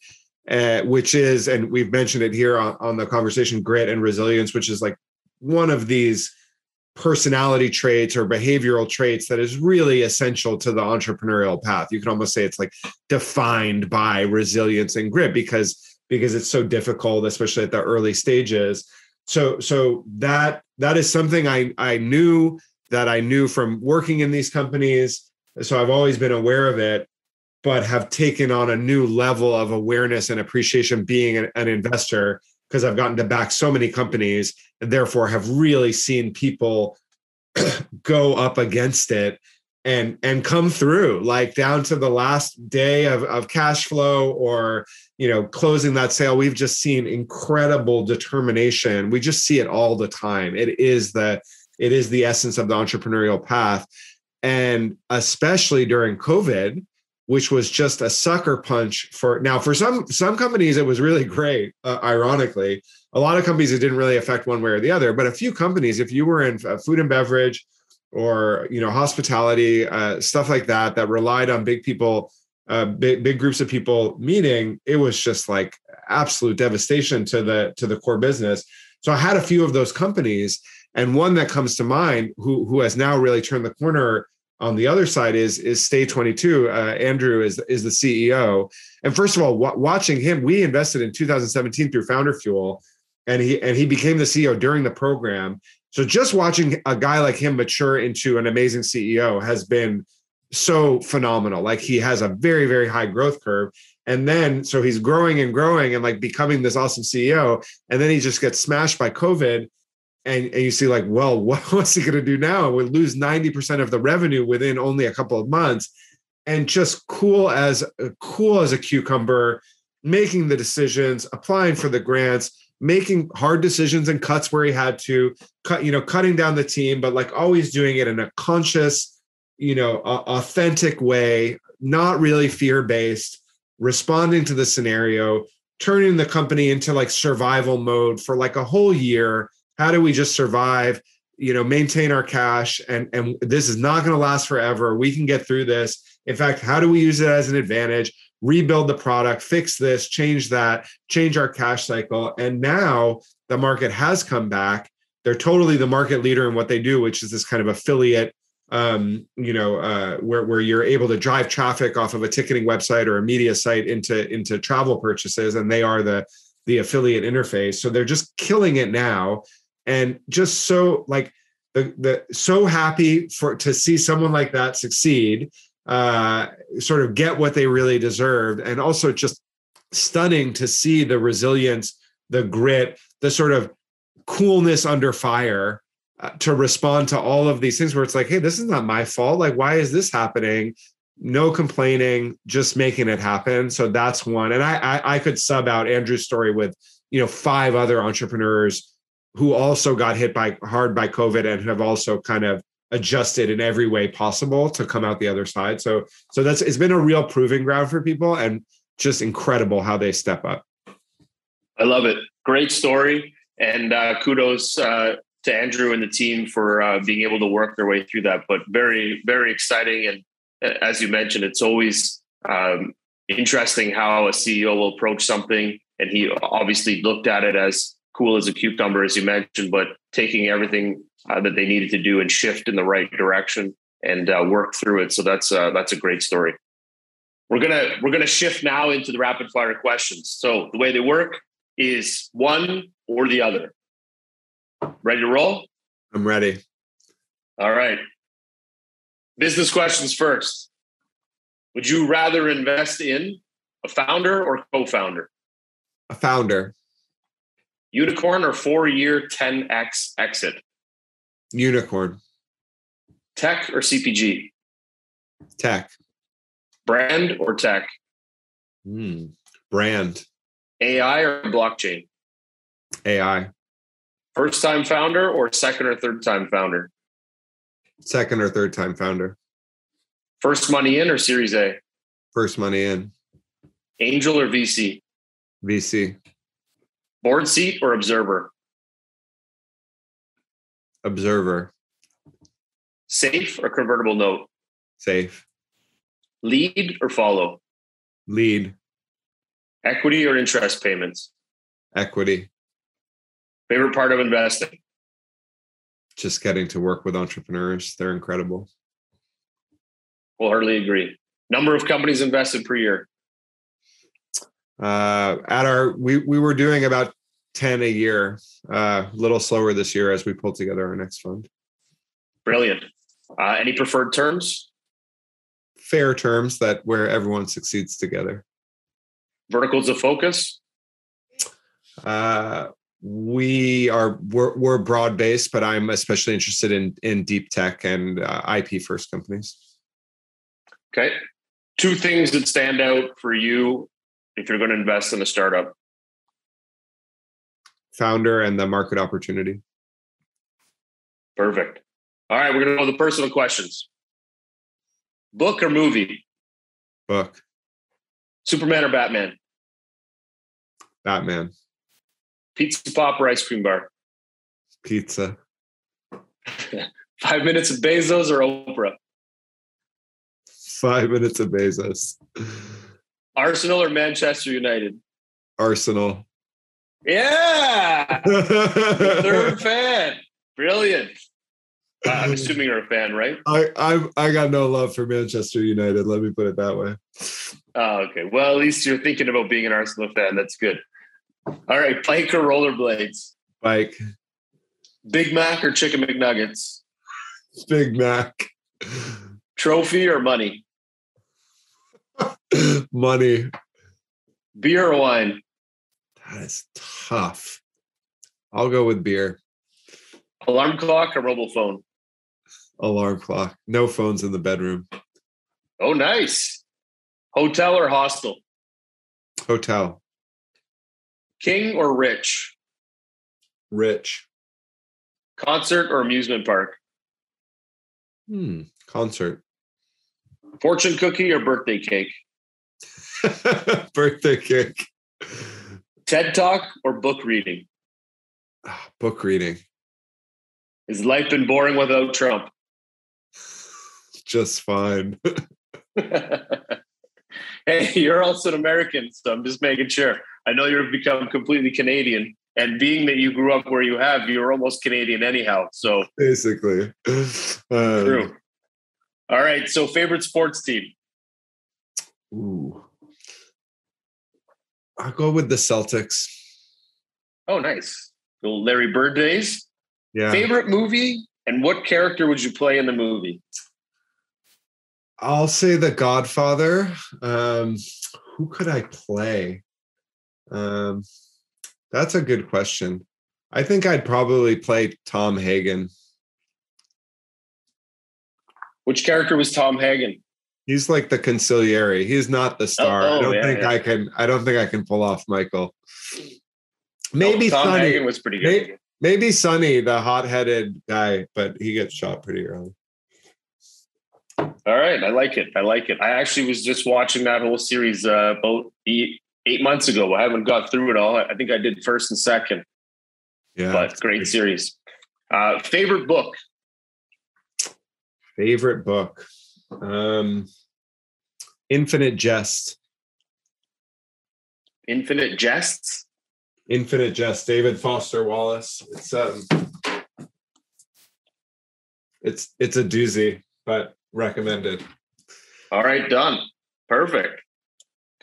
uh, which is, and we've mentioned it here on, on the conversation, grit and resilience, which is like one of these personality traits or behavioral traits that is really essential to the entrepreneurial path. You can almost say it's like defined by resilience and grit because because it's so difficult, especially at the early stages. So so that that is something I I knew that I knew from working in these companies. So I've always been aware of it, but have taken on a new level of awareness and appreciation being an, an investor because I've gotten to back so many companies and therefore have really seen people go up against it and and come through like down to the last day of, of cash flow or you know closing that sale we've just seen incredible determination. We just see it all the time. It is the it is the essence of the entrepreneurial path. And especially during covid which was just a sucker punch for now for some some companies it was really great uh, ironically. A lot of companies it didn't really affect one way or the other but a few companies if you were in uh, food and beverage or you know hospitality uh, stuff like that that relied on big people uh, big, big groups of people meeting it was just like absolute devastation to the to the core business. So i had a few of those companies and one that comes to mind who who has now really turned the corner on the other side is is Stay 22. Uh, Andrew is is the CEO. And first of all, w- watching him, we invested in 2017 through Founder Fuel, and he and he became the CEO during the program. So just watching a guy like him mature into an amazing CEO has been so phenomenal. Like he has a very very high growth curve. And then so he's growing and growing and like becoming this awesome CEO. And then he just gets smashed by COVID and, and you see like well what, what's he going to do now? We lose 90% of the revenue within only a couple of months. And just cool as uh, cool as a cucumber making the decisions applying for the grants making hard decisions and cuts where he had to cut you know cutting down the team but like always doing it in a conscious you know authentic way not really fear based responding to the scenario turning the company into like survival mode for like a whole year how do we just survive you know maintain our cash and and this is not going to last forever. We can get through this. In fact how do we use it as an advantage? Rebuild the product fix this change that change our cash cycle. And now the market has come back. They're totally the market leader in what they do which is this kind of affiliate um, you know uh, where, where you're able to drive traffic off of a ticketing website or a media site into into travel purchases and they are the the affiliate interface. So they're just killing it now and just so like the the so happy for to see someone like that succeed uh sort of get what they really deserved and also just stunning to see the resilience the grit the sort of coolness under fire uh, to respond to all of these things where it's like hey this is not my fault. Like why is this happening? No complaining just making it happen. So that's one. And I, I i could sub out andrew's story with you know five other entrepreneurs who also got hit by hard by COVID and have also kind of adjusted in every way possible to come out the other side. So so that's it's been a real proving ground for people and just incredible how they step up. I love it. Great story and uh, kudos uh, to Andrew and the team for uh, being able to work their way through that. But very very exciting and uh, as you mentioned, it's always um, interesting how a CEO will approach something. And he obviously looked at it as cool as a cucumber, as you mentioned, but taking everything uh, that they needed to do and shift in the right direction and uh, work through it. So that's uh, that's a great story. We're gonna we're gonna shift now into the rapid fire questions. So the way they work is one or the other. Ready to roll? I'm ready. All right. Business questions first. Would you rather invest in a founder or co-founder? A founder. Unicorn or four year 10x exit? Unicorn. Tech or CPG? Tech. Brand or tech? Mm, brand. AI or blockchain? AI. First time founder or second or third time founder? Second or third time founder. First money in or Series A? First money in. Angel or VC? VC. Board seat or observer? Observer. Safe or convertible note? Safe. Lead or follow? Lead. Equity or interest payments? Equity. Favorite part of investing? Just getting to work with entrepreneurs. They're incredible. Wholeheartedly agree. Number of companies invested per year? Uh, at our we we were doing about 10 a year uh, a little slower this year as we pulled together our next fund. Brilliant. Uh, any preferred terms? Fair terms that where everyone succeeds together. Verticals of focus? Uh, we are we're, we're broad based but i'm especially interested in in deep tech and uh, ip first companies. Okay. Two things that stand out for you if you're going to invest in a startup? Founder and the market opportunity. Perfect. All right, we're going to go to the personal questions. Book or movie? Book. Superman or Batman? Batman. Pizza pop or ice cream bar? Pizza. Five minutes of Bezos or Oprah? Five minutes of Bezos. Arsenal or Manchester United? Arsenal. Yeah. third fan. Brilliant. Uh, I'm assuming you're a fan, right? I I I got no love for Manchester United. Let me put it that way. Oh, okay. Well, at least you're thinking about being an Arsenal fan. That's good. All right, bike or rollerblades? Bike. Big Mac or chicken McNuggets? Big Mac. Trophy or money? money. Beer or wine? That is tough. I'll go with beer. Alarm clock or mobile phone? Alarm clock. No phones in the bedroom. Oh, nice. Hotel or hostel? Hotel. King or rich? Rich. Concert or amusement park? Hmm. Concert. Fortune cookie or birthday cake? birthday cake. TED talk or book reading? Book reading. Has life been boring without Trump? Just fine. hey, you're also an American, so I'm just making sure. I know you've become completely Canadian, and being that you grew up where you have, you're almost Canadian anyhow. So basically, um, true. All right. So, favorite sports team? Ooh, I'll go with the Celtics. Oh, nice. The Larry Bird days. Yeah. Favorite movie and what character would you play in the movie? I'll say The Godfather. Um, who could I play? Um, that's a good question. I think I'd probably play Tom Hagen. Which character was Tom Hagen? He's like the consigliere. He's not the star. Oh, oh, I don't yeah, think yeah. I can. I don't think I can pull off Michael. Maybe Oh, Sonny. Hagen was pretty good. Maybe, maybe Sonny, the hot-headed guy, but he gets shot pretty early. All right, I like it. I like it. I actually was just watching that whole series uh, about eight, eight months ago. I haven't got through it all. I think I did first and second, Yeah. but great series. Uh, favorite book? Favorite book. Um Infinite Jest. Infinite Jests. Infinite Jest, David Foster Wallace. It's um it's it's a doozy, but recommended. All right, done. Perfect.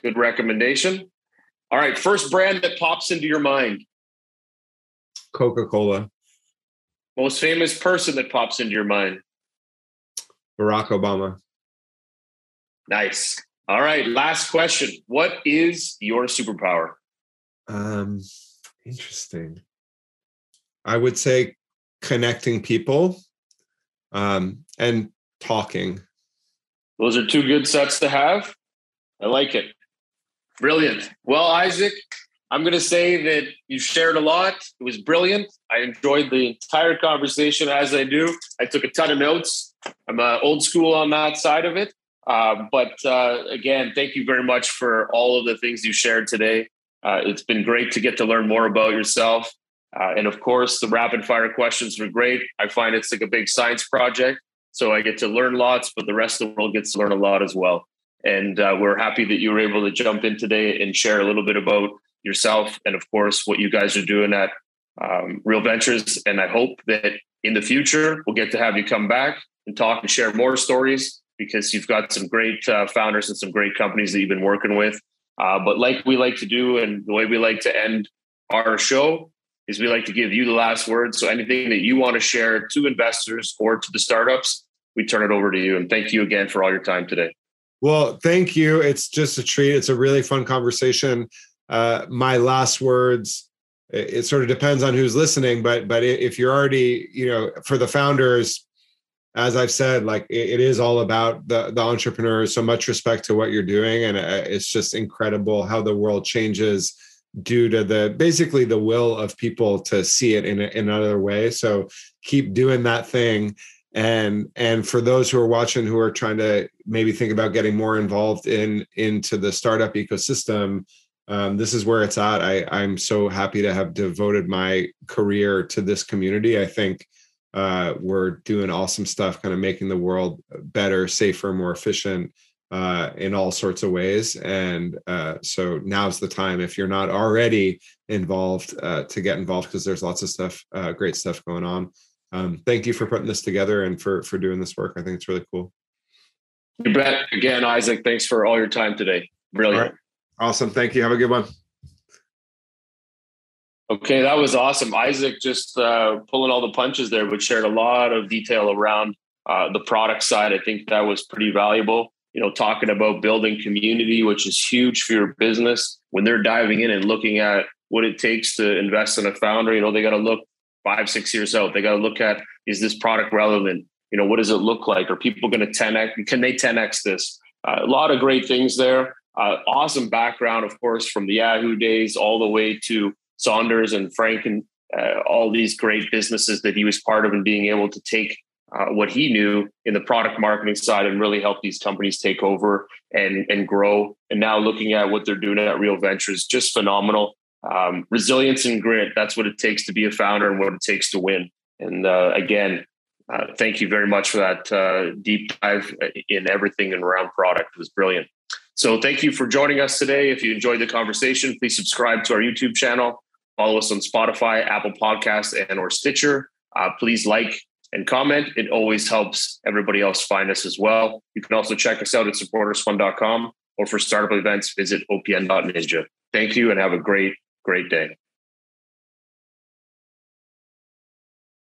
Good recommendation. All right, first brand that pops into your mind. Coca-Cola. Most famous person that pops into your mind. Barack Obama. Nice. All right, last question. What is your superpower? Um interesting. I would say connecting people um and talking. Those are two good sets to have. I like it. Brilliant. Well, Isaac, I'm going to say that you shared a lot. It was brilliant. I enjoyed the entire conversation as I do. I took a ton of notes. I'm uh, old school on that side of it. Uh, but uh, again, thank you very much for all of the things you shared today. Uh, it's been great to get to learn more about yourself. Uh, and of course, the rapid fire questions were great. I find it's like a big science project. So I get to learn lots, but the rest of the world gets to learn a lot as well. And uh, we're happy that you were able to jump in today and share a little bit about yourself and, of course, what you guys are doing at um, Real Ventures. And I hope that in the future, we'll get to have you come back and talk and share more stories because you've got some great uh, founders and some great companies that you've been working with. Uh, but like we like to do, and the way we like to end our show is we like to give you the last word. So anything that you want to share to investors or to the startups, we turn it over to you. And thank you again for all your time today. Well, thank you. It's just a treat. It's a really fun conversation. Uh, my last words. It, it sort of depends on who's listening, but but if you're already, you know, for the founders, as I've said, like it, is all about the the entrepreneurs. So much respect to what you're doing, and uh, it's just incredible how the world changes due to the basically the will of people to see it in, in another way. So keep doing that thing and and for those who are watching who are trying to maybe think about getting more involved in into the startup ecosystem um, this is where it's at. I, i'm so happy to have devoted my career to this community. I think uh, we're doing awesome stuff kind of making the world better safer more efficient uh, in all sorts of ways. And uh, so now's the time if you're not already involved uh, to get involved because there's lots of stuff uh, great stuff going on um, thank you for putting this together and for for doing this work. I think it's really cool. You bet. Again, Isaac, thanks for all your time today. Brilliant. Awesome. Thank you. Have a good one. Okay, that was awesome. Isaac just uh, pulling all the punches there, but shared a lot of detail around uh, the product side. I think that was pretty valuable. You know, talking about building community, which is huge for your business. When they're diving in and looking at what it takes to invest in a founder, you know, they got to look five, six years out. They got to look at is this product relevant? You know, what does it look like? Are people going to 10x? Can they 10x this? Uh, a lot of great things there. Uh, awesome background, of course, from the Yahoo days all the way to Saunders and Frank and uh, all these great businesses that he was part of and being able to take uh, what he knew in the product marketing side and really help these companies take over and and grow. And now looking at what they're doing at Real Ventures, just phenomenal. Um, resilience and grit. That's what it takes to be a founder and what it takes to win. And uh, again, uh, thank you very much for that uh, deep dive in everything and around product. It was brilliant. So thank you for joining us today. If you enjoyed the conversation, please subscribe to our YouTube channel. Follow us on Spotify, Apple Podcasts, and or Stitcher. Uh, please like and comment. It always helps everybody else find us as well. You can also check us out at supportersfund.com or for startup events, visit opn.ninja. Thank you and have a great, great day.